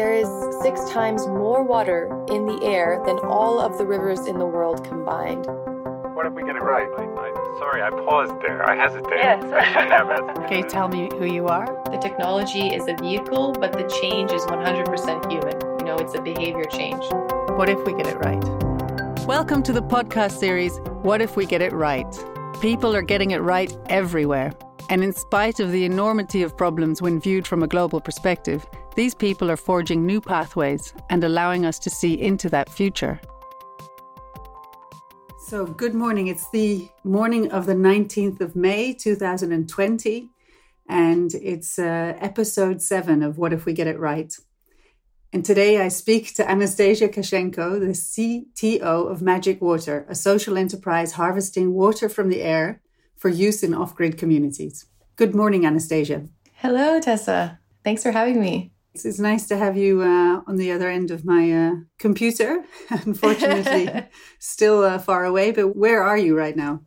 there is six times more water in the air than all of the rivers in the world combined. What if we get it right? I, I, sorry, I paused there. I hesitated. Yes. okay, tell me who you are. The technology is a vehicle, but the change is 100% human. You know, it's a behavior change. What if we get it right? Welcome to the podcast series, What If We Get It Right? People are getting it right everywhere. And in spite of the enormity of problems when viewed from a global perspective, these people are forging new pathways and allowing us to see into that future. So, good morning. It's the morning of the 19th of May, 2020, and it's uh, episode seven of What If We Get It Right? And today I speak to Anastasia Kaschenko, the CTO of Majik Water, a social enterprise harvesting water from the air for use in off grid communities. Good morning, Anastasia. Hello, Tessa. Thanks for having me. It's nice to have you uh, on the other end of my uh, computer. Unfortunately, still uh, far away, but where are you right now?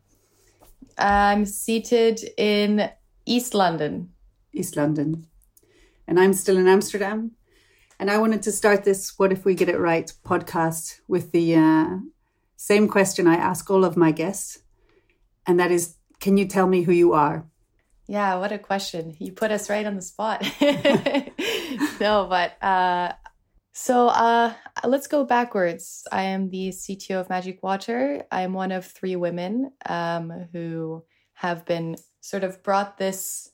I'm seated in East London. East London. And I'm still in Amsterdam. And I wanted to start this What If We Get It Right podcast with the uh, same question I ask all of my guests. And that is Can you tell me who you are? Yeah, what a question. You put us right on the spot. no, but uh, so uh, let's go backwards. I am the CTO of Majik Water. I am one of three women um, who have been sort of brought this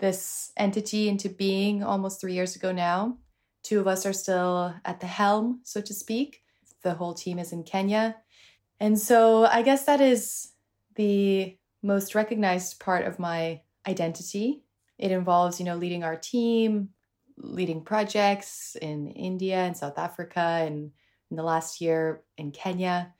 this entity into being almost three years ago now. Two of us are still at the helm, so to speak. The whole team is in Kenya. And so I guess that is the most recognized part of my identity. It involves, you know, leading our team, leading projects in India and South Africa and in the last year in Kenya.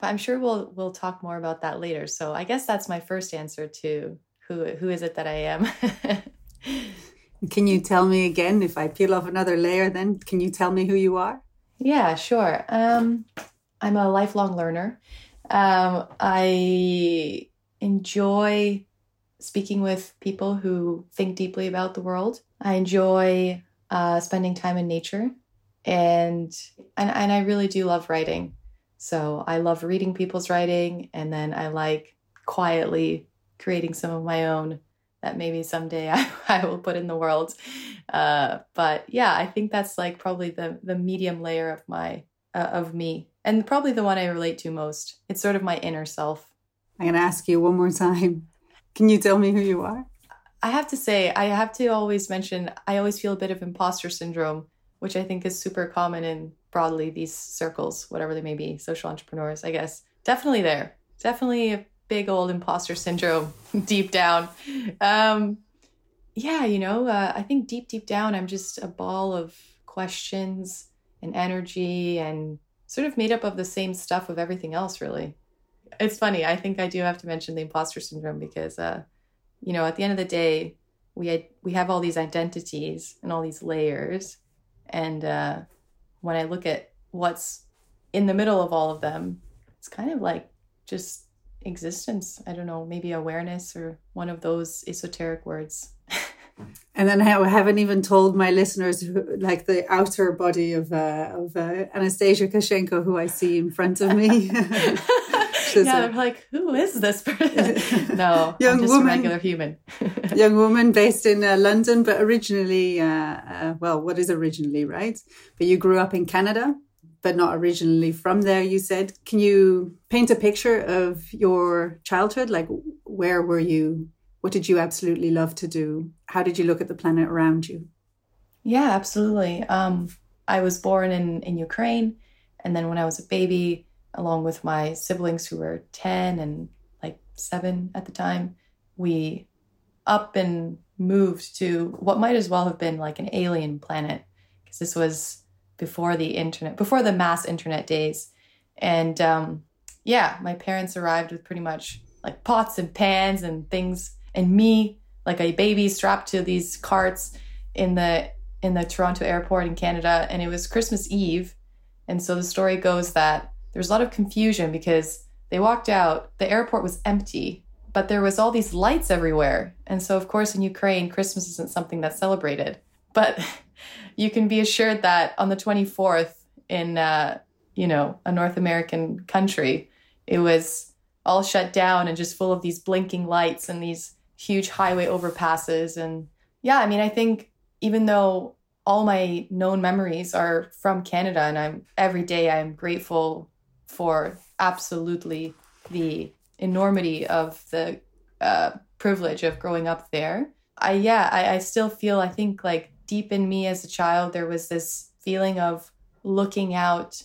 But I'm sure we'll we'll talk more about that later. So I guess that's my first answer to who who is it that I am. can you tell me again if I peel off another layer then can you tell me who you are? Yeah, sure. Um, I'm a lifelong learner. Um, I enjoy speaking with people who think deeply about the world. I enjoy uh, spending time in nature, and, and and I really do love writing. So I love reading people's writing, and then I like quietly creating some of my own that maybe someday I, I will put in the world. Uh, but yeah, I think that's like probably the the medium layer of my uh, of me, and probably the one I relate to most. It's sort of my inner self. I'm going to ask you one more time. Can you tell me who you are? I have to say, I have to always mention, I always feel a bit of imposter syndrome, which I think is super common in broadly these circles, whatever they may be, social entrepreneurs, I guess. Definitely there. Definitely a big old imposter syndrome deep down. Um, yeah, you know, uh, I think deep, deep down, I'm just a ball of questions and energy and sort of made up of the same stuff of everything else, really it's funny. I think I do have to mention the imposter syndrome because, uh, you know, at the end of the day, we had, we have all these identities and all these layers, and uh, when I look at what's in the middle of all of them, it's kind of like just existence. I don't know, maybe awareness or one of those esoteric words. and then I haven't even told my listeners who, like the outer body of uh, of uh, Anastasia Kaschenko, who I see in front of me. yeah, they're like, who is this person? no, young I'm just woman, a regular human. young woman based in uh, London, but originally, uh, uh, well, what is originally, right? But you grew up in Canada, but not originally from there. You said, can you paint a picture of your childhood? Like, where were you? What did you absolutely love to do? How did you look at the planet around you? Yeah, absolutely. Um, I was born in in Ukraine, and then when I was a baby along with my siblings who were 10 and like seven at the time, we up and moved to what might as well have been like an alien planet because this was before the internet, before the mass internet days. And um, yeah, my parents arrived with pretty much like pots and pans and things, and me like a baby strapped to these carts in the in the Toronto airport in Canada. And it was Christmas Eve, and so the story goes that there was a lot of confusion because they walked out, the airport was empty, but there was all these lights everywhere. And so of course in Ukraine Christmas isn't something that's celebrated. But you can be assured that on the 24th in, uh, you know, a North American country, it was all shut down and just full of these blinking lights and these huge highway overpasses. And yeah, I mean, I think even though all my known memories are from Canada and I'm every day I'm grateful for absolutely the enormity of the uh, privilege of growing up there. I yeah, I, I still feel I think like deep in me as a child there was this feeling of looking out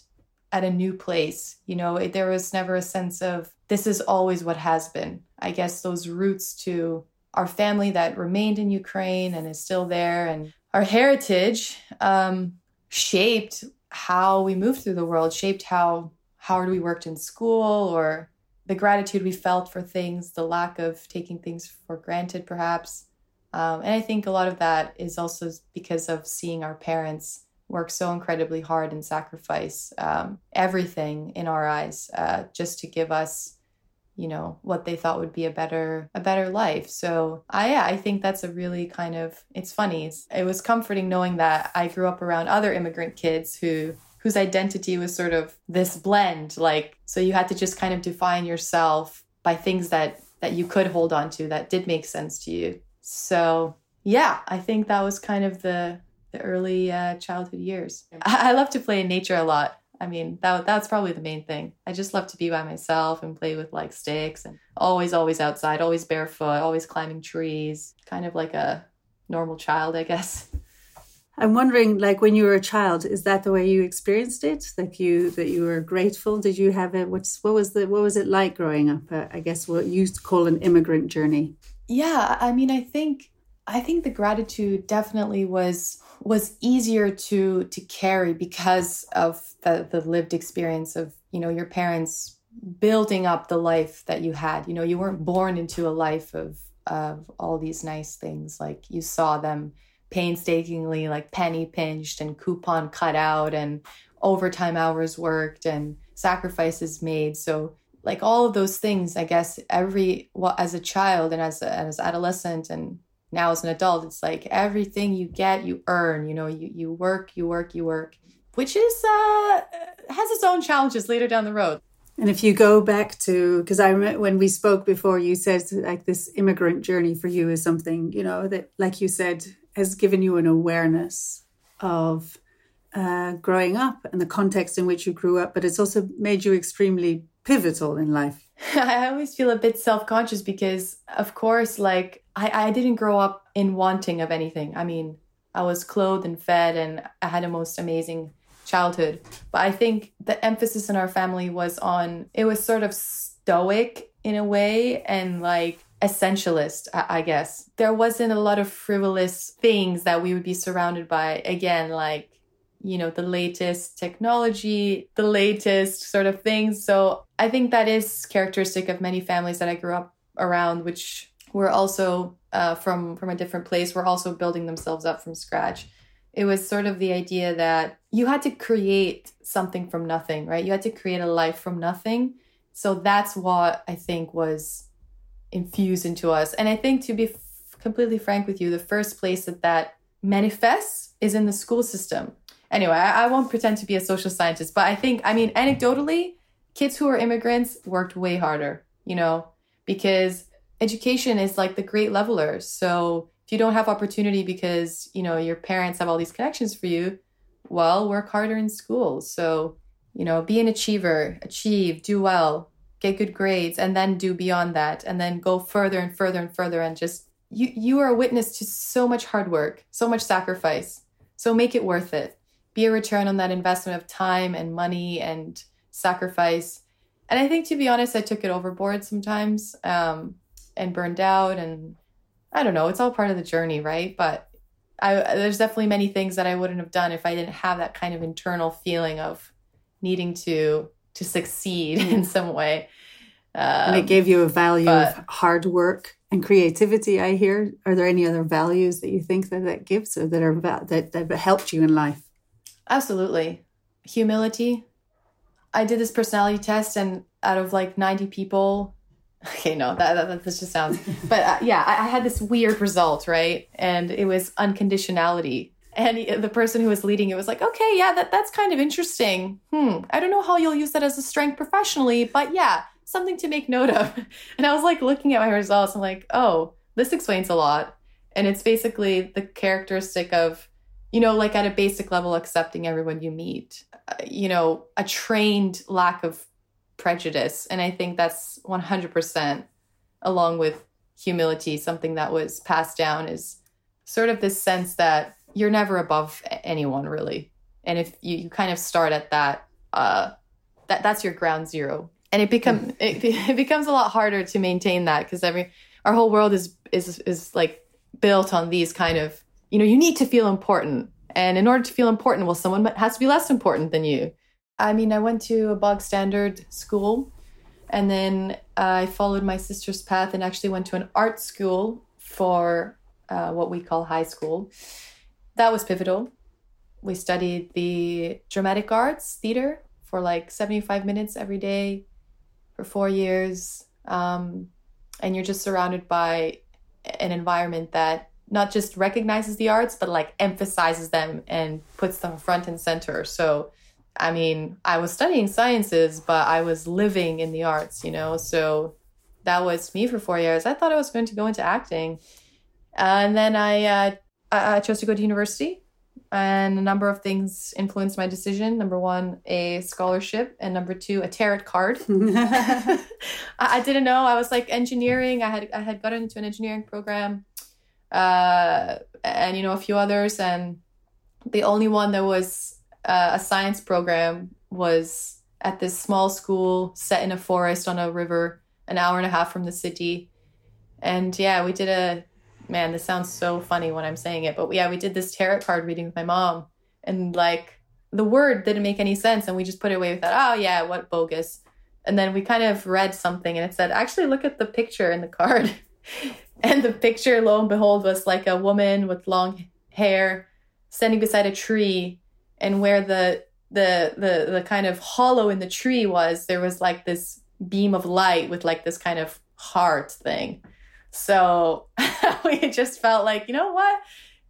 at a new place. You know, it, there was never a sense of this is always what has been. I guess those roots to our family that remained in Ukraine and is still there, and our heritage um, shaped how we moved through the world, shaped how hard we worked in school, or the gratitude we felt for things, the lack of taking things for granted, perhaps. Um, and I think a lot of that is also because of seeing our parents work so incredibly hard and sacrifice um, everything in our eyes uh, just to give us you know what they thought would be a better a better life so i yeah, i think that's a really kind of it's funny it's, it was comforting knowing that i grew up around other immigrant kids who whose identity was sort of this blend like so you had to just kind of define yourself by things that that you could hold on to that did make sense to you so yeah i think that was kind of the the early uh, childhood years. I, I love to play in nature a lot. I mean, that that's probably the main thing. I just love to be by myself and play with like sticks and always, always outside, always barefoot, always climbing trees. Kind of like a normal child, I guess. I'm wondering, like when you were a child, is that the way you experienced it? Like you that you were grateful? Did you have it? What's what was the what was it like growing up? Uh, I guess what you used to call an immigrant journey. Yeah, I mean, I think I think the gratitude definitely was was easier to to carry because of the, the lived experience of you know your parents building up the life that you had you know you weren't born into a life of of all these nice things like you saw them painstakingly like penny pinched and coupon cut out and overtime hours worked and sacrifices made. So like all of those things i guess every well as a child and as a, as adolescent and now as an adult it's like everything you get you earn you know you, you work you work you work which is uh has its own challenges later down the road. And if you go back to because i remember when we spoke before you said like this immigrant journey for you is something you know that like you said has given you an awareness of uh, growing up and the context in which you grew up but it's also made you extremely pivotal in life I always feel a bit self conscious because, of course, like I, I didn't grow up in wanting of anything. I mean, I was clothed and fed, and I had a most amazing childhood. But I think the emphasis in our family was on it was sort of stoic in a way and like essentialist, I, guess. There wasn't a lot of frivolous things that we would be surrounded by. Again, like you know the latest technology the latest sort of things so i think that is characteristic of many families that i grew up around which were also uh, from from a different place were also building themselves up from scratch it was sort of the idea that you had to create something from nothing right you had to create a life from nothing so that's what i think was infused into us and i think to be f- completely frank with you the first place that that manifests is in the school system anyway, I, I won't pretend to be a social scientist, but I think, I mean, anecdotally, kids who are immigrants worked way harder, you know, because education is like the great leveler. So if you don't have opportunity because, you know, your parents have all these connections for you, well, work harder in school. So, you know, be an achiever, achieve, do well, get good grades, and then do beyond that, and then go further and further and further and just you you are a witness to so much hard work, so much sacrifice. So make it worth it be a return on that investment of time and money and sacrifice. And I think, to be honest, I took it overboard sometimes um, and burned out. And I don't know, it's all part of the journey, right? But I, there's definitely many things that I wouldn't have done if I didn't have that kind of internal feeling of needing to to succeed in some way. Um, and it gave you a value but, of hard work and creativity. I hear. Are there any other values that you think that that gives, or that are that that helped you in life? Absolutely. Humility. I did this personality test, and out of like 90 people, okay, no, that, that, that just sounds, but uh, yeah, I, I had this weird result, right? And it was unconditionality. And he, the person who was leading it was like, okay, yeah, that, that's kind of interesting. Hmm, I don't know how you'll use that as a strength professionally, but yeah, something to make note of. And I was like looking at my results, I'm like, oh, this explains a lot. And it's basically the characteristic of, you know, like at a basic level, accepting everyone you meet, uh, you know, a trained lack of prejudice. And I think that's 100% along with humility, something that was passed down is sort of this sense that you're never above anyone really. And if you, you kind of start at that, uh, that that's your ground zero. And it become mm. it, it becomes a lot harder to maintain that because every our whole world is is is like built on these kind of you know you need to feel important and in order to feel important well someone has to be less important than you i mean i went to a bog standard school and then i followed my sister's path and actually went to an art school for uh, what we call high school that was pivotal. We studied the dramatic arts theater for like 75 minutes every day for four years um, and you're just surrounded by an environment that not just recognizes the arts but like emphasizes them and puts them front and center. So i mean i was studying sciences but i was living in the arts you know? So that was me for four years. I thought i was going to go into acting. And then i uh, i chose to go to university and a number of things influenced my decision. Number one, a scholarship, and number two, a tarot card. I, I, didn't know. I was like engineering. I had I had gotten into an engineering program, uh, and you know a few others, and the only one that was uh, a science program was at this small school set in a forest on a river, an hour and a half from the city. And yeah, we did a man, this sounds so funny when I'm saying it, but yeah, we did this tarot card reading with my mom, and like the word didn't make any sense, and we just put it away with that. Oh yeah, what bogus. And then we kind of read something, and it said, actually look at the picture in the card, and the picture, lo and behold, was like a woman with long hair standing beside a tree, and where the the the the kind of hollow in the tree was, there was like this beam of light with like this kind of heart thing so we just felt like, you know what?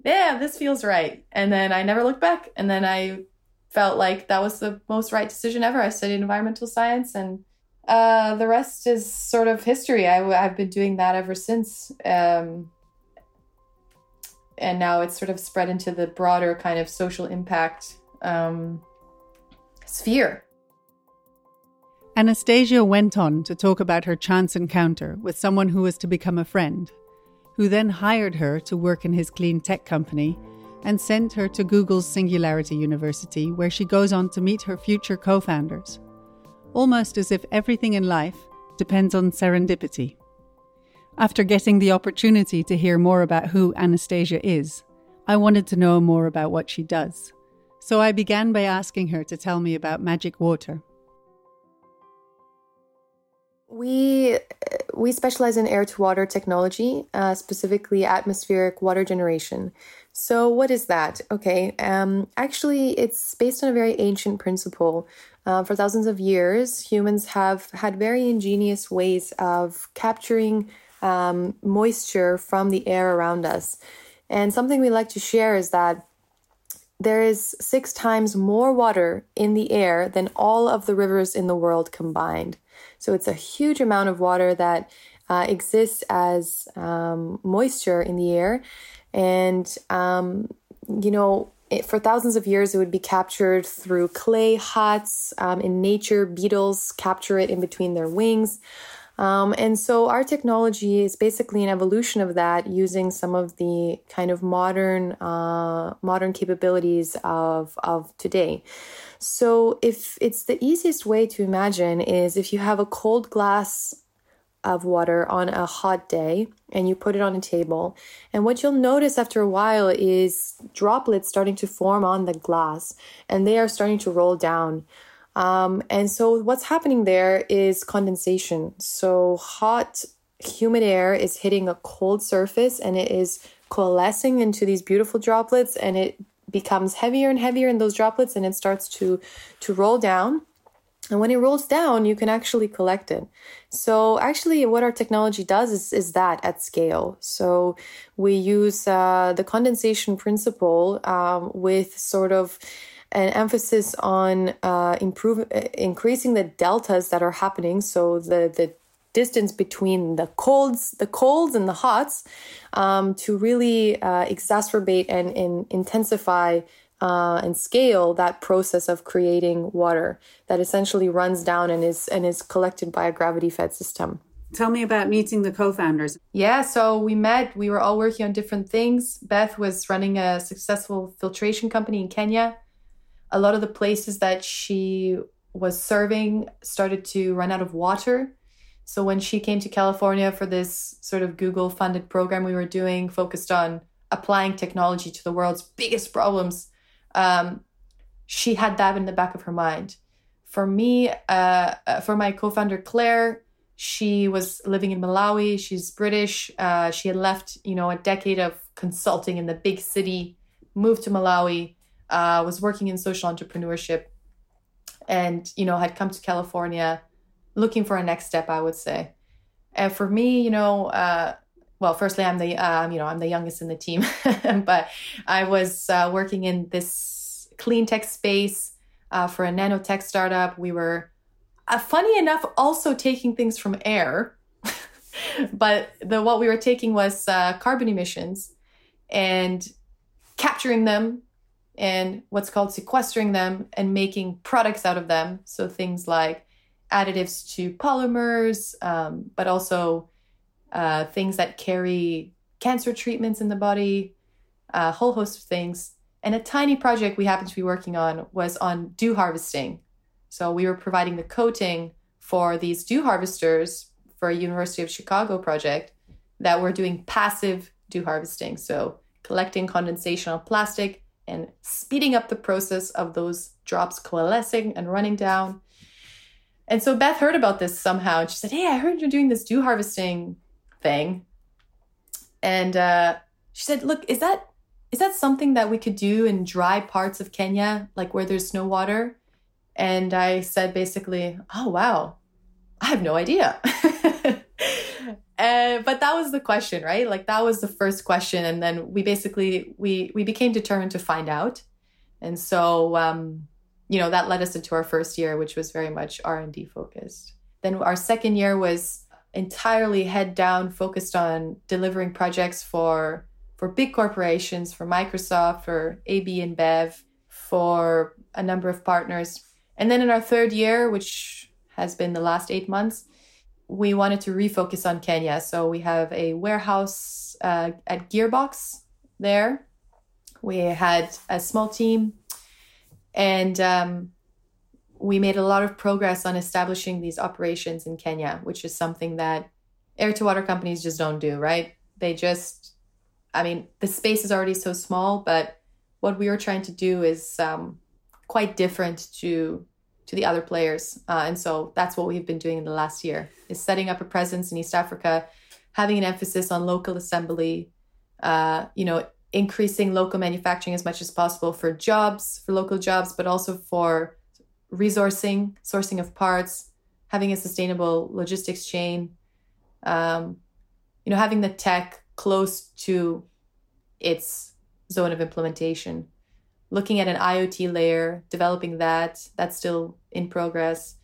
Yeah, this feels right. And then I never looked back. And then I felt like that was the most right decision ever. I studied environmental science and uh, the rest is sort of history. I, have been doing that ever since. Um, and now it's sort of spread into the broader kind of social impact um, sphere. Anastasia went on to talk about her chance encounter with someone who was to become a friend, who then hired her to work in his clean tech company and sent her to Google's Singularity University, where she goes on to meet her future co founders. Almost as if everything in life depends on serendipity. After getting the opportunity to hear more about who Anastasia is, I wanted to know more about what she does. So I began by asking her to tell me about Majik Water. We we specialize in air to water technology, uh, specifically atmospheric water generation. So, what is that? Okay, um, actually, it's based on a very ancient principle. Uh, for thousands of years, humans have had very ingenious ways of capturing um, moisture from the air around us. And something we like to share is that there is six times more water in the air than all of the rivers in the world combined. So it's a huge amount of water that uh, exists as um, moisture in the air. And, um, you know, it, for thousands of years, it would be captured through clay huts. Um, in nature, beetles capture it in between their wings. Um, and so our technology is basically an evolution of that using some of the kind of modern uh, modern capabilities of, of today. So if it's the easiest way to imagine is if you have a cold glass of water on a hot day and you put it on a table. And what you'll notice after a while is droplets starting to form on the glass and they are starting to roll down. Um, and so what's happening there is condensation. So hot, humid air is hitting a cold surface and it is coalescing into these beautiful droplets and it becomes heavier and heavier in those droplets and it starts to to roll down And when it rolls down, you can actually collect it. So actually, what our technology does is, is that at scale. So we use uh, the condensation principle um, with sort of an emphasis on uh, improve, uh, increasing the deltas that are happening. So the the distance between the colds, the colds and the hots, um, to really uh, exacerbate and, and intensify uh, and scale that process of creating water that essentially runs down and is and is collected by a gravity fed system. Tell me about meeting the co-founders. Yeah, so we met. We were all working on different things. Beth was running a successful filtration company in Kenya. A lot of the places that she was serving started to run out of water. So when she came to California for this sort of Google funded program we were doing focused on applying technology to the world's biggest problems, um, she had that in the back of her mind. For me, uh, uh, for my co founder, Claire, she was living in Malawi. She's British. Uh, she had left, you know, a decade of consulting in the big city, moved to Malawi, uh, was working in social entrepreneurship, and, you know, had come to California looking for a next step, I would say. And for me, you know, uh, well, firstly, I'm the um, you know I'm the youngest in the team, but I was uh, working in this clean tech space uh, for a nanotech startup. We were, uh, funny enough, also taking things from air, but the what we were taking was uh, carbon emissions and capturing them and what's called sequestering them and making products out of them. So things like additives to polymers, um, but also uh, things that carry cancer treatments in the body, a whole host of things. And a tiny project we happened to be working on was on dew harvesting. So we were providing the coating for these dew harvesters for a University of Chicago project that were doing passive dew harvesting. So collecting condensation on plastic and speeding up the process of those drops coalescing and running down. And so Beth heard about this somehow. And she said, Hey, I heard you're doing this dew harvesting thing. And uh, she said, "Look, is that is that something that we could do in dry parts of Kenya, like where there's no water?" And I said basically, "Oh wow, I have no idea." uh, but that was the question, right? Like that was the first question, and then we basically we we became determined to find out, and so um, you know that led us into our first year, which was very much R and D focused. Then our second year was entirely head down focused on delivering projects for for big corporations for microsoft for AB InBev, for a number of partners and then in our third year which has been the last eight months we wanted to refocus on kenya so we have a warehouse uh, at gearbox there we had a small team and um, we made a lot of progress on establishing these operations in Kenya, which is something that air to water companies just don't do, right? They just, I mean, the space is already so small, but what we were trying to do is um, quite different to to the other players, uh, and so that's what we've been doing in the last year: is setting up a presence in East Africa, having an emphasis on local assembly, uh, you know, increasing local manufacturing as much as possible for jobs, for local jobs, but also for resourcing, sourcing of parts, having a sustainable logistics chain, um, you know, having the tech close to its zone of implementation, looking at an IoT layer, developing that, that's still in progress,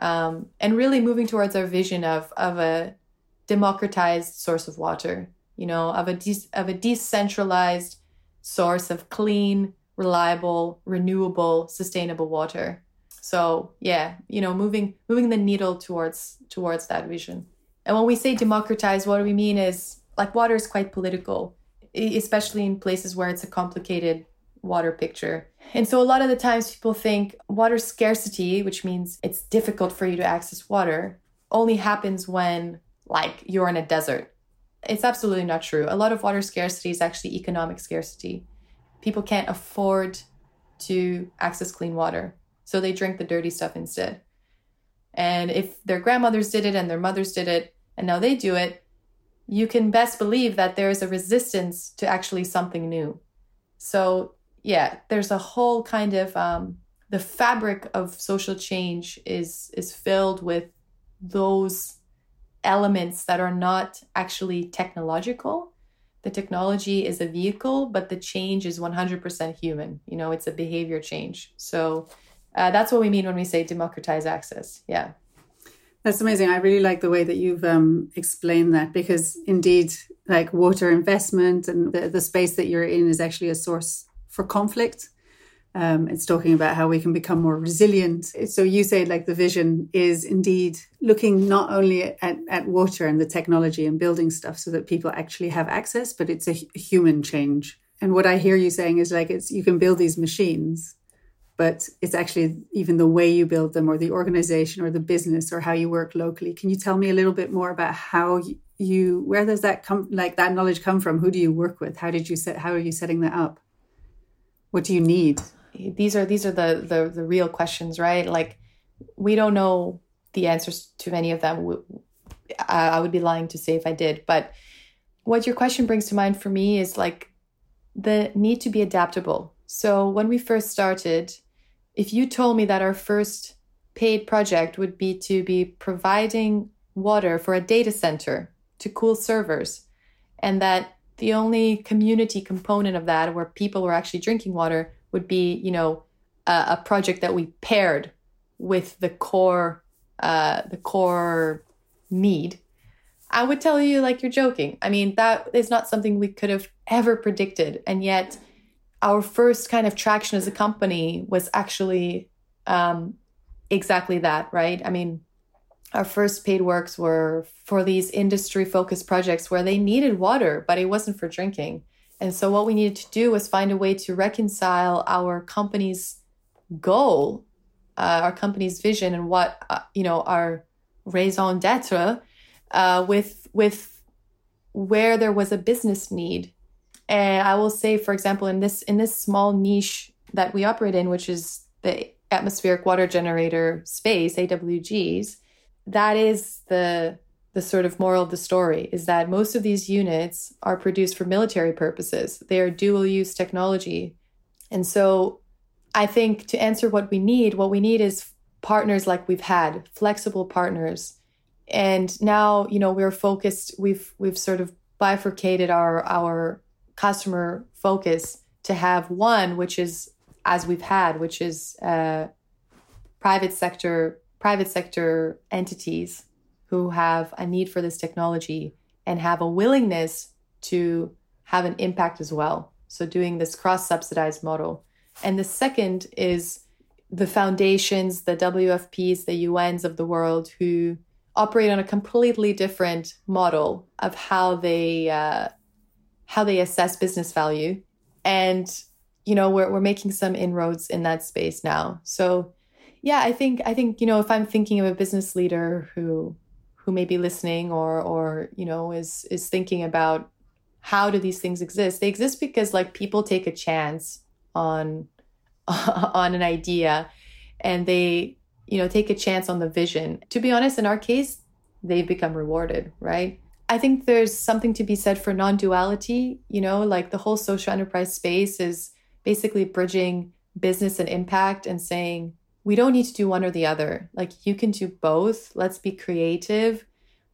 um, and really moving towards our vision of of a democratized source of water, you know, of a de- of a decentralized source of clean, reliable, renewable, sustainable water. So yeah, you know, moving moving the needle towards towards that vision. And when we say democratize, what we mean is like water is quite political, especially in places where it's a complicated water picture. And so a lot of the times people think water scarcity, which means it's difficult for you to access water, only happens when like you're in a desert. It's absolutely not true. A lot of water scarcity is actually economic scarcity. People can't afford to access clean water. So they drink the dirty stuff instead. And if their grandmothers did it and their mothers did it, and now they do it, you can best believe that there is a resistance to actually something new. So, yeah, there's a whole kind of um, the fabric of social change is is filled with those elements that are not actually technological. The technology is a vehicle but the change is 100% human you know it's a behavior change. So uh, that's what we mean when we say democratize access yeah. That's amazing. I really like the way that you've um, explained that because indeed, like water investment and the, the space that you're in is actually a source for conflict. Um, it's talking about how we can become more resilient. So you say like the vision is indeed looking not only at, at water and the technology and building stuff so that people actually have access, but it's a, human change. And what I hear you saying is like it's you can build these machines, but it's actually even the way you build them or the organization or the business or how you work locally. Can you tell me a little bit more about how you where does that come like that knowledge come from? Who do you work with? How did you set how are you setting that up? What do you need? These are these are the the, the real questions, right? Like we don't know the answers to any of them. I would be lying to say if I did, but what your question brings to mind for me is like the need to be adaptable. So when we first started, if you told me that our first paid project would be to be providing water for a data center to cool servers, and that the only community component of that where people were actually drinking water would be, you know, a, a project that we paired with the core, uh, the core need. I would tell you like you're joking. I mean, that is not something we could have ever predicted, and yet our first kind of traction as a company was actually um, exactly that, right? I mean, our first paid works were for these industry focused projects where they needed water, but it wasn't for drinking. And so, what we needed to do was find a way to reconcile our company's goal, uh, our company's vision, and what uh, you know our raison d'être uh, with with where there was a business need and I will say, for example, in this in this small niche that we operate in, which is the atmospheric water generator space, AWGs, that is the the sort of moral of the story is that most of these units are produced for military purposes. They are dual use technology. And so I think to answer what we need, what we need is partners like we've had, flexible partners. And now, you know, we're focused, we've we've sort of bifurcated our our customer focus to have one, which is as we've had, which is uh, private sector private sector entities who have a need for this technology and have a willingness to have an impact as well. So doing this cross subsidized model. And the second is the foundations, the WFPs, the UNs of the world who operate on a completely different model of how they uh, how they assess business value. And, you know, we're, we're making some inroads in that space now. So yeah, I think, I think, you know, if I'm thinking of a business leader who, who may be listening or, or, you know, is, is thinking about how do these things exist? They exist because like people take a chance on, on an idea and they, you know, take a chance on the vision. To be honest, in our case, they've become rewarded, right? I think there's something to be said for non duality. You know, like the whole social enterprise space is basically bridging business and impact and saying, we don't need to do one or the other. Like you can do both. Let's be creative.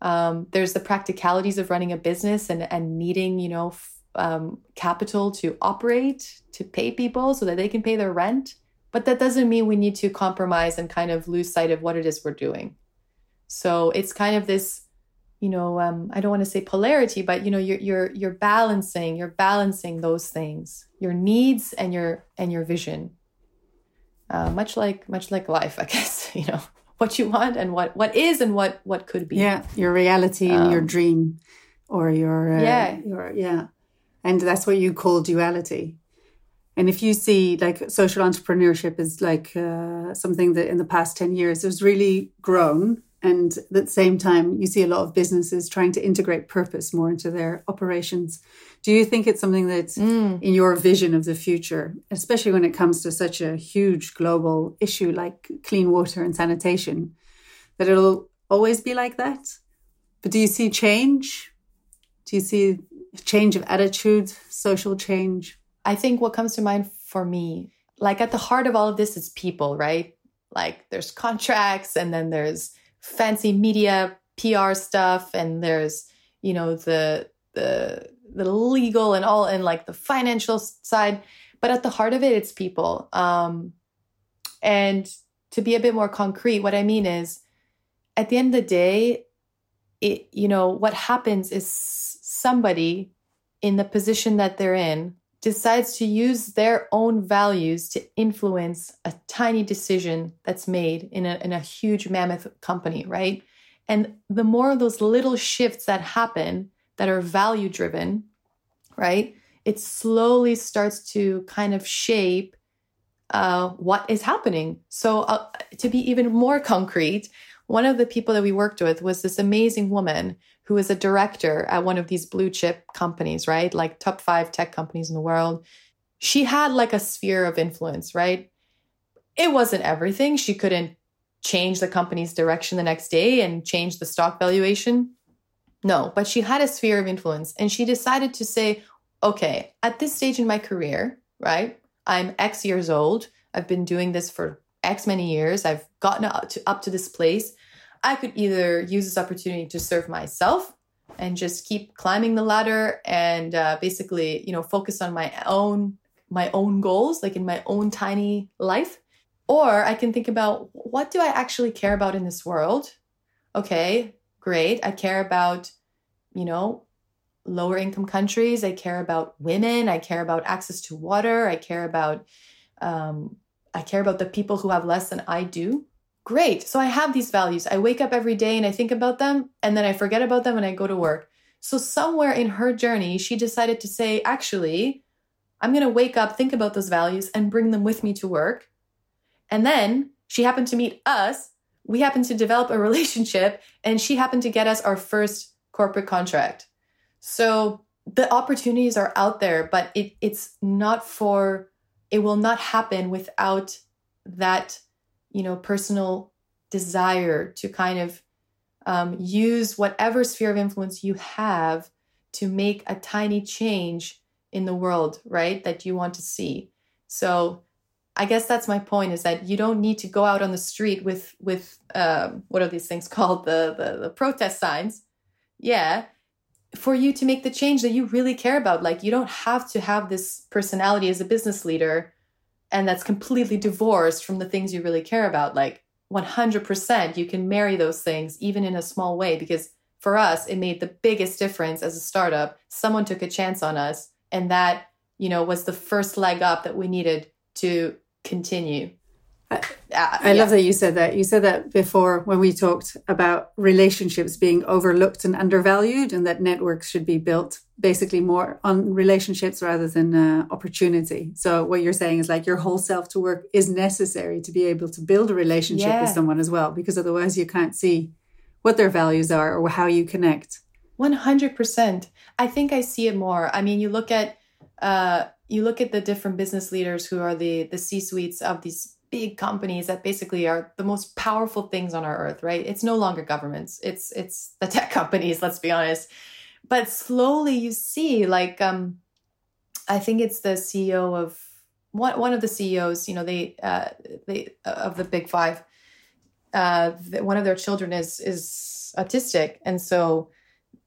Um, there's the practicalities of running a business and, and needing, you know, f- um, capital to operate, to pay people so that they can pay their rent. But that doesn't mean we need to compromise and kind of lose sight of what it is we're doing. So it's kind of this you know um, i don't want to say polarity but you know you're you're you're balancing you're balancing those things your needs and your and your vision uh, much like much like life i guess you know what you want and what what is and what what could be. Yeah your reality and your um, dream or your uh, yeah. your yeah. And that's what you call duality. And if you see like social entrepreneurship is like uh, something that in the past 10 years has really grown and at the same time, you see a lot of businesses trying to integrate purpose more into their operations. Do you think it's something that's mm. in your vision of the future, especially when it comes to such a huge global issue like clean water and sanitation, that it'll always be like that? But do you see change? Do you see change of attitude, social change? I think what comes to mind for me like at the heart of all of this is people, right? Like there's contracts and then there's fancy media PR stuff and there's, you know, the the the legal and all and like the financial side, but at the heart of it it's people. Um and to be a bit more concrete, what I mean is at the end of the day, it you know, what happens is somebody in the position that they're in decides to use their own values to influence a tiny decision that's made in a, in a huge mammoth company, right? And the more of those little shifts that happen that are value driven, right? It slowly starts to kind of shape uh, what is happening. So, uh, to be even more concrete, one of the people that we worked with was this amazing woman who is a director at one of these blue chip companies, right? Like top five tech companies in the world. She had like a sphere of influence, right? It wasn't everything. She couldn't change the company's direction the next day and change the stock valuation. No, but she had a sphere of influence and she decided to say, okay, at this stage in my career, right? I'm X years old. I've been doing this for X many years. I've gotten up to, up to this place. I could either use this opportunity to serve myself and just keep climbing the ladder and uh, basically, you know, focus on my own my own goals, like in my own tiny life, or I can think about what do I actually care about in this world? Okay, great. I care about, you know, lower income countries. I care about women. I care about access to water. I care about um, I care about the people who have less than I do. Great. So I have these values. I wake up every day and I think about them and then I forget about them and I go to work. So, somewhere in her journey, she decided to say, actually, I'm going to wake up, think about those values, and bring them with me to work. And then she happened to meet us. We happened to develop a relationship, and she happened to get us our first corporate contract. So, the opportunities are out there, but it, it's not for, it will not happen without that you know personal desire to kind of um, use whatever sphere of influence you have to make a tiny change in the world right that you want to see. So i guess that's my point is that you don't need to go out on the street with with um, what are these things called? The, the the protest signs. Yeah for you to make the change that you really care about. Like you don't have to have this personality as a business leader and that's completely divorced from the things you really care about. Like 100% you can marry those things even in a small way because for us it made the biggest difference as a startup. Someone took a chance on us and that you know was the first leg up that we needed to continue uh, I yeah. love that you said that. You said that before when we talked about relationships being overlooked and undervalued, and that networks should be built basically more on relationships rather than uh, opportunity. So, what you're saying is like your whole self to work is necessary to be able to build a relationship yeah. with someone as well, because otherwise you can't see what their values are or how you connect. 100%. I think I see it more. I mean, you look at, uh, you look at the different business leaders who are the the C suites of these big companies that basically are the most powerful things on our earth, right? It's no longer governments. It's it's the tech companies, let's be honest. But slowly you see like um I think it's the CEO of one one of the CEOs, you know, they uh they uh, of the big 5 uh one of their children is is autistic and so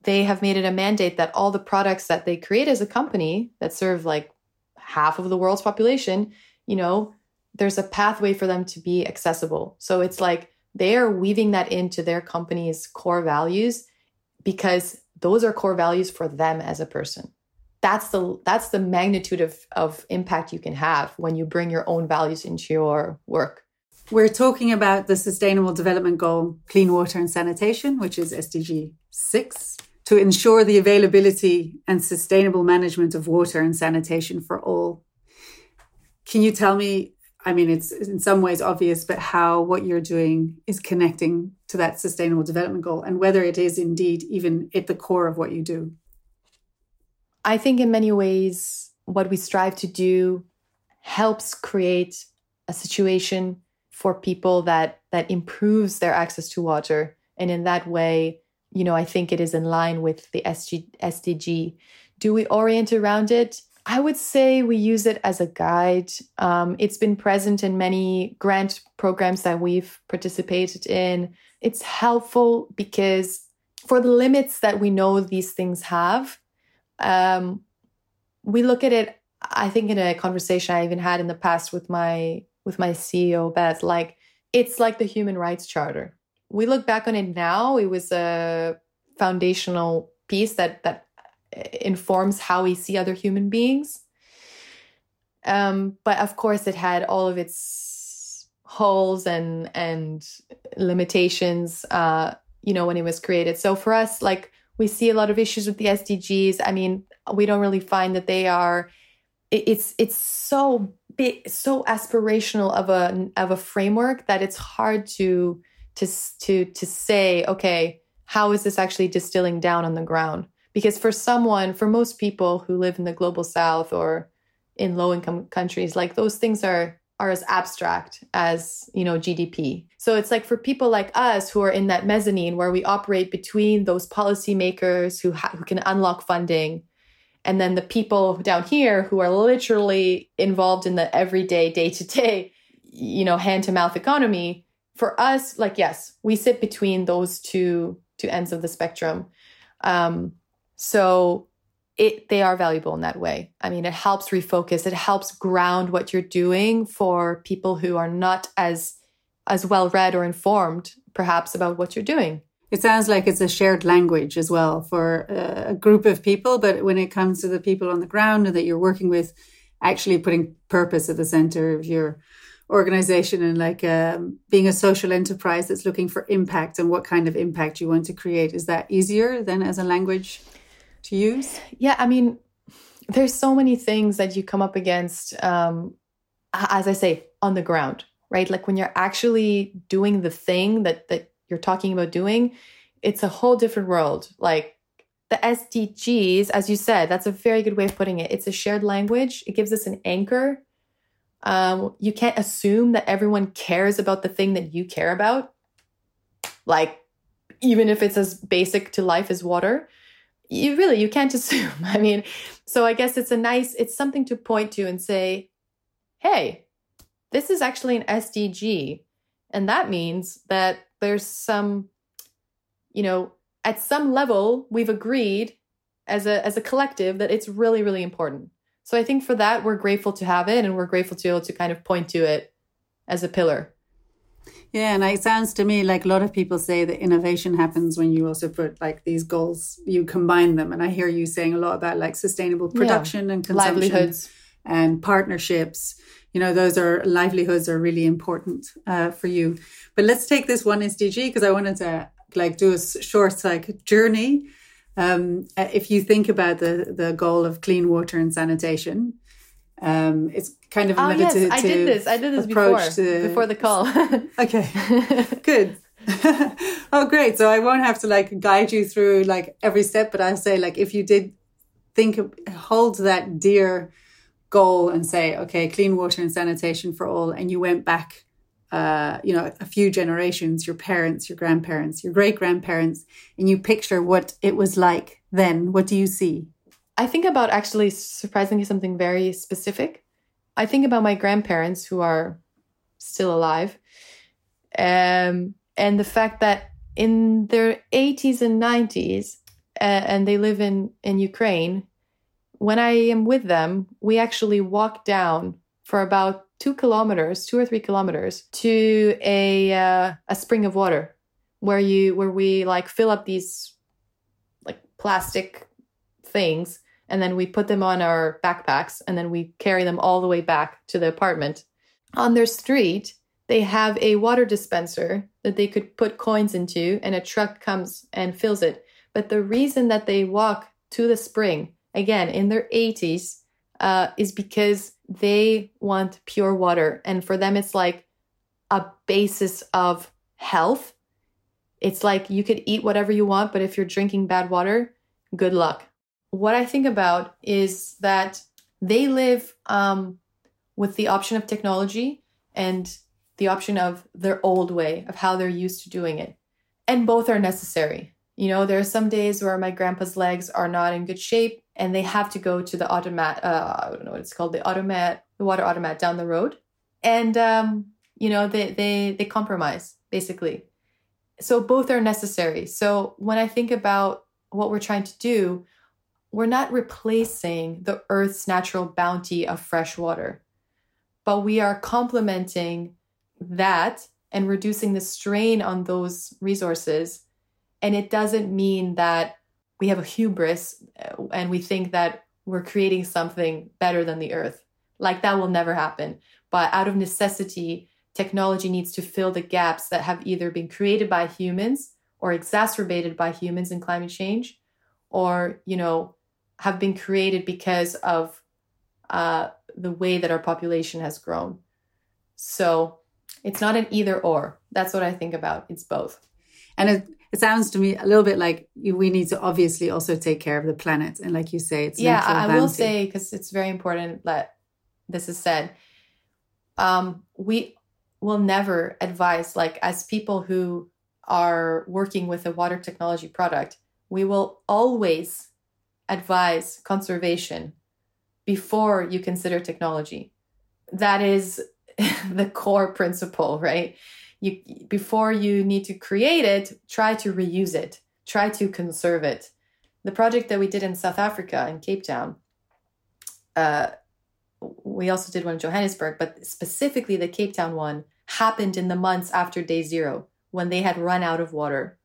they have made it a mandate that all the products that they create as a company that serve like half of the world's population, you know, there's a pathway for them to be accessible. So it's like they are weaving that into their company's core values because those are core values for them as a person. That's the that's the magnitude of of impact you can have when you bring your own values into your work. We're talking about the sustainable development goal clean water and sanitation, which is SDG 6, to ensure the availability and sustainable management of water and sanitation for all. Can you tell me I mean, it's in some ways obvious, but how what you're doing is connecting to that sustainable development goal and whether it is indeed even at the core of what you do. I think in many ways, what we strive to do helps create a situation for people that that improves their access to water. And in that way you know i think it is in line with the SG, sdg do we orient around it I would say we use it as a guide. Um, it's been present in many grant programs that we've participated in. It's helpful because for the limits that we know these things have, um, we look at it. I think in a conversation I even had in the past with my with my CEO Beth, like it's like the Human Rights Charter. We look back on it now; it was a foundational piece that that informs how we see other human beings. Um, but of course, it had all of its holes and and limitations. Uh, you know, when it was created. So for us, like we see a lot of issues with the SDGs. I mean, we don't really find that they are. It's it's so big, so aspirational of a of a framework that it's hard to to to to say, okay, how is this actually distilling down on the ground? Because for someone, for most people who live in the global south or in low income countries, like those things are are as abstract as you know GDP. So it's like for people like us who are in that mezzanine where we operate between those policymakers who ha- who can unlock funding, and then the people down here who are literally involved in the everyday, day to day, you know, hand to mouth economy. For us, like yes, we sit between those two two ends of the spectrum. Um, so it they are valuable in that way. I mean, it helps refocus, it helps ground what you're doing for people who are not as as well read or informed perhaps about what you're doing. It sounds like it's a shared language as well for a group of people, but when it comes to the people on the ground that you're working with, actually putting purpose at the center of your organization and like um, being a social enterprise that's looking for impact and what kind of impact you want to create, is that easier than as a language? To use? Yeah, I mean, there's so many things that you come up against, um, as I say, on the ground, right? Like when you're actually doing the thing that that you're talking about doing, it's a whole different world. Like the SDGs, as you said, that's a very good way of putting it. It's a shared language. It gives us an anchor. Um, you can't assume that everyone cares about the thing that you care about. Like, even if it's as basic to life as water you really you can't assume. I mean so i guess it's a nice it's something to point to and say hey this is actually an sdg and that means that there's some you know at some level we've agreed as a as a collective that it's really really important. So i think for that we're grateful to have it and we're grateful to be able to kind of point to it as a pillar yeah, and it sounds to me like a lot of people say that innovation happens when you also put like these goals, you combine them. And I hear you saying a lot about like sustainable production yeah. and consumption livelihoods and partnerships. You know, those are livelihoods are really important uh, for you. But let's take this one SDG because I wanted to like do a short like journey. Um, if you think about the the goal of clean water and sanitation, um, it's kind of oh, yes, I did this. I did this before to... before the call. okay, good. oh, great! So I won't have to like guide you through like every step, but I'll say like if you did think hold that dear goal and say, okay, clean water and sanitation for all, and you went back, uh, you know, a few generations, your parents, your grandparents, your great grandparents, and you picture what it was like then. What do you see? I think about actually surprisingly something very specific. I think about my grandparents who are still alive, um, and the fact that in their 80s and 90s, uh, and they live in in Ukraine. When I am with them, we actually walk down for about two kilometers, two or three kilometers, to a uh, a spring of water, where you where we like fill up these like plastic things and then we put them on our backpacks and then we carry them all the way back to the apartment. On their street, they have a water dispenser that they could put coins into and a truck comes and fills it. But the reason that they walk to the spring, again, in their 80s, uh, is because they want pure water. And for them, it's like a basis of health. It's like you could eat whatever you want, but if you're drinking bad water, good luck what I think about is that they live um, with the option of technology and the option of their old way of how they're used to doing it. And both are necessary. You know, there are some days where my grandpa's legs are not in good shape and they have to go to the automat. Uh, I don't know what it's called, the automat, the water automat down the road, and um, you know they they they compromise basically. So both are necessary. So when I think about what we're trying to do, we're not replacing the Earth's natural bounty of fresh water, but we are complementing that and reducing the strain on those resources. And it doesn't mean that we have a hubris uh, and we think that we're creating something better than the earth. Like that will never happen. But out of necessity, technology needs to fill the gaps that have either been created by humans or exacerbated by humans in climate change or, you know, have been created because of uh, the way that our population has grown. So it's not an either or. That's what I think about. It's both. And it, it sounds to me a little bit like we need to obviously also take care of the planet. And like you say, it's yeah. I, will say because it's very important that this is said. Um, we will never advise like as people who are working with a water technology product. We will always advise conservation before you consider technology. That is the core principle, right? You before you need to create it, try to reuse it, try to conserve it. The project that we did in South Africa in Cape Town, uh, we also did one in Johannesburg, but specifically the Cape Town one happened in the months after day zero when they had run out of water.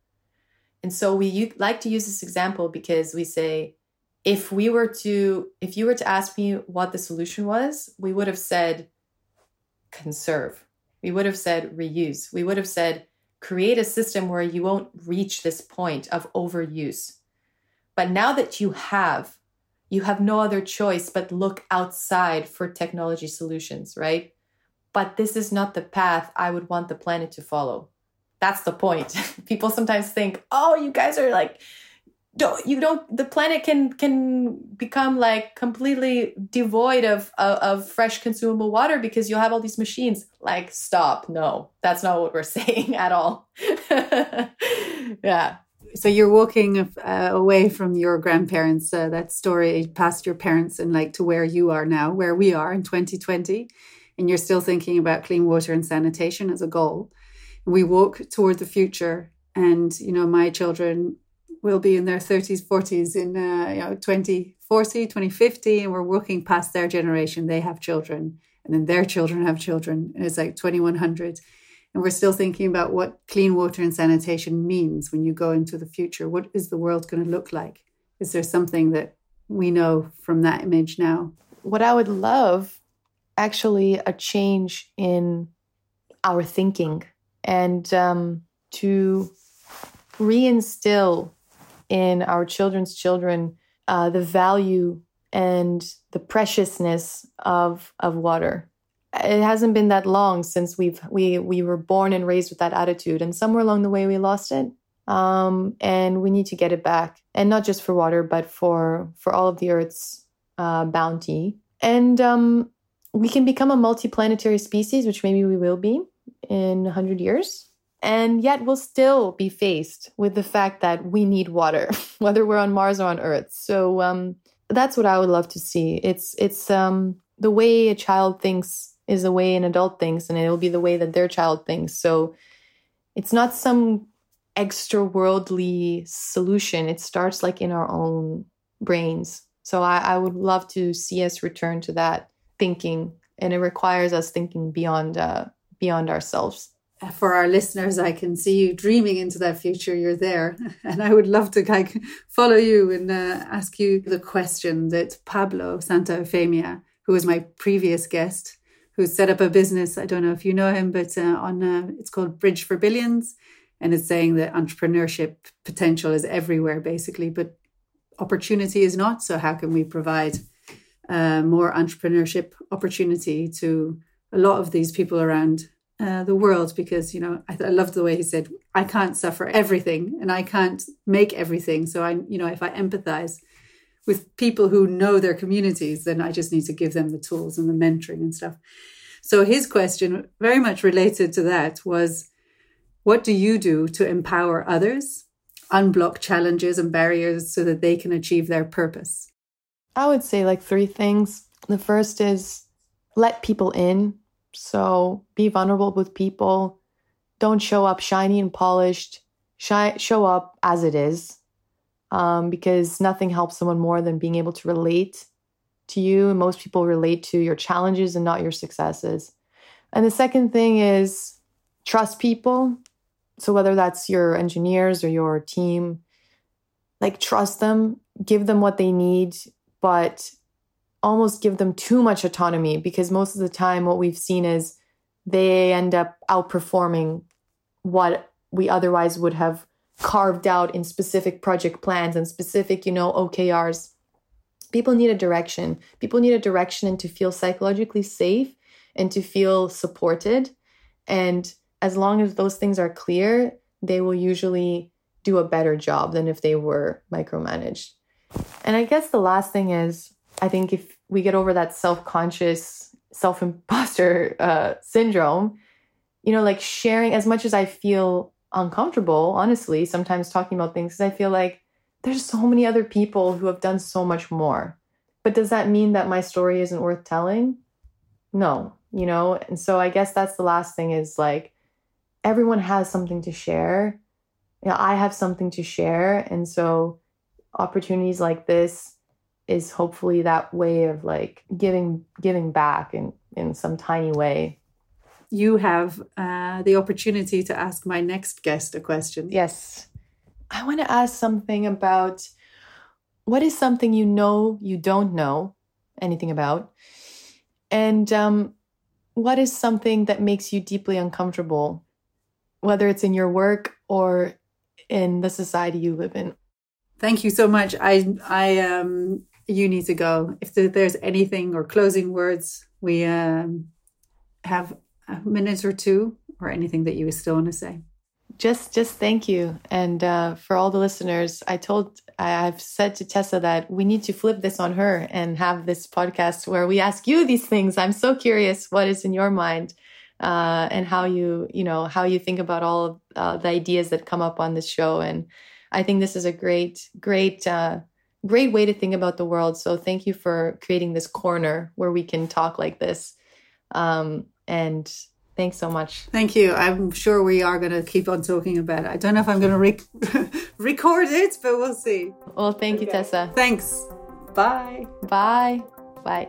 And so we like to use this example because we say, if we were to, if you were to ask me what the solution was, we would have said, conserve. We would have said reuse. We would have said create a system where you won't reach this point of overuse. But now that you have, you have no other choice but look outside for technology solutions, right? But this is not the path I would want the planet to follow. That's the point. People sometimes think, "Oh, you guys are like don't you don't the planet can can become like completely devoid of, of, of fresh consumable water because you'll have all these machines. Like stop. No that's not what we're saying at all. Yeah. So you're walking uh, away from your grandparents uh, that story past your parents and like to where you are now where we are in 2020 and you're still thinking about clean water and sanitation as a goal. We walk toward the future and you know my children will be in their 30s, 40s in uh, you know 2040, 2050, and we're working past their generation. They have children, and then their children have children, and it's like 2100. And we're still thinking about what clean water and sanitation means when you go into the future. What is the world going to look like? Is there something that we know from that image now? What I would love, actually, a change in our thinking and um, to reinstill in our children's children uh, the value and the preciousness of of water. It hasn't been that long since we've we we were born and raised with that attitude, and somewhere along the way we lost it. Um, and we need to get it back, and not just for water, but for for all of the Earth's uh, bounty. And um, we can become a multi-planetary species, which maybe we will be in hundred years. And yet we'll still be faced with the fact that we need water, whether we're on Mars or on Earth. So um, that's what I would love to see. It's it's um, the way a child thinks is the way an adult thinks, and it'll be the way that their child thinks. So it's not some extra worldly solution. It starts like in our own brains. So I, I would love to see us return to that thinking, and it requires us thinking beyond uh, beyond ourselves for our listeners, I can see you dreaming into that future. You're there. And I would love to like follow you and uh, ask you the question that Pablo Santaeufemia, who was my previous guest, who set up a business. I don't know if you know him, but uh, on uh, it's called Bridge for Billions. And it's saying that entrepreneurship potential is everywhere, basically, but opportunity is not. So, how can we provide uh, more entrepreneurship opportunity to a lot of these people around uh, the world because you know I, I loved the way he said I can't suffer everything and I can't make everything. So I you know if I empathize with people who know their communities, then I just need to give them the tools and the mentoring and stuff. So his question, very much related to that, was what do you do to empower others, unblock challenges and barriers so that they can achieve their purpose? I would say like three things. The first is let people in. So be vulnerable with people. Don't show up shiny and polished. Shi- show up as it is. Um, because nothing helps someone more than being able to relate to you. And most people relate to your challenges and not your successes. And the second thing is trust people. So whether that's your engineers or your team, like trust them, give them what they need, but almost give them too much autonomy because most of the time what we've seen is they end up outperforming what we otherwise would have carved out in specific project plans and specific, you know, OKRs. People need a direction. People need a direction and to feel psychologically safe and to feel supported. And as long as those things are clear, they will usually do a better job than if they were micromanaged. And I guess the last thing is I think if we get over that self conscious, self imposter uh, syndrome, you know, like sharing as much as I feel uncomfortable, honestly, sometimes talking about things, I feel like there's so many other people who have done so much more. But does that mean that my story isn't worth telling? No, you know? And so I guess that's the last thing is like everyone has something to share. You know, I have something to share. And so opportunities like this is hopefully that way of like giving giving back in in some tiny way. You have uh, the opportunity to ask my next guest a question. Yes. I want to ask something about what is something you know you don't know anything about? And um, what is something that makes you deeply uncomfortable whether it's in your work or in the society you live in? Thank you so much. I, I, um, you need to go. If there's anything or closing words, we um, have a minute or two, or anything that you still want to say. Just, just thank you, and uh, for all the listeners. I told, I've said to Tessa that we need to flip this on her and have this podcast where we ask you these things. I'm so curious what is in your mind. Uh, and how you, you know, how you think about all of uh, the ideas that come up on this show, and I think this is a great, great, uh, great way to think about the world. So thank you for creating this corner where we can talk like this. Um, and thanks so much. Thank you. I'm sure we are going to keep on talking about it. I don't know if I'm going to re- record it, but we'll see. Well, thank okay. you, Tessa. Thanks. Bye. Bye. Bye.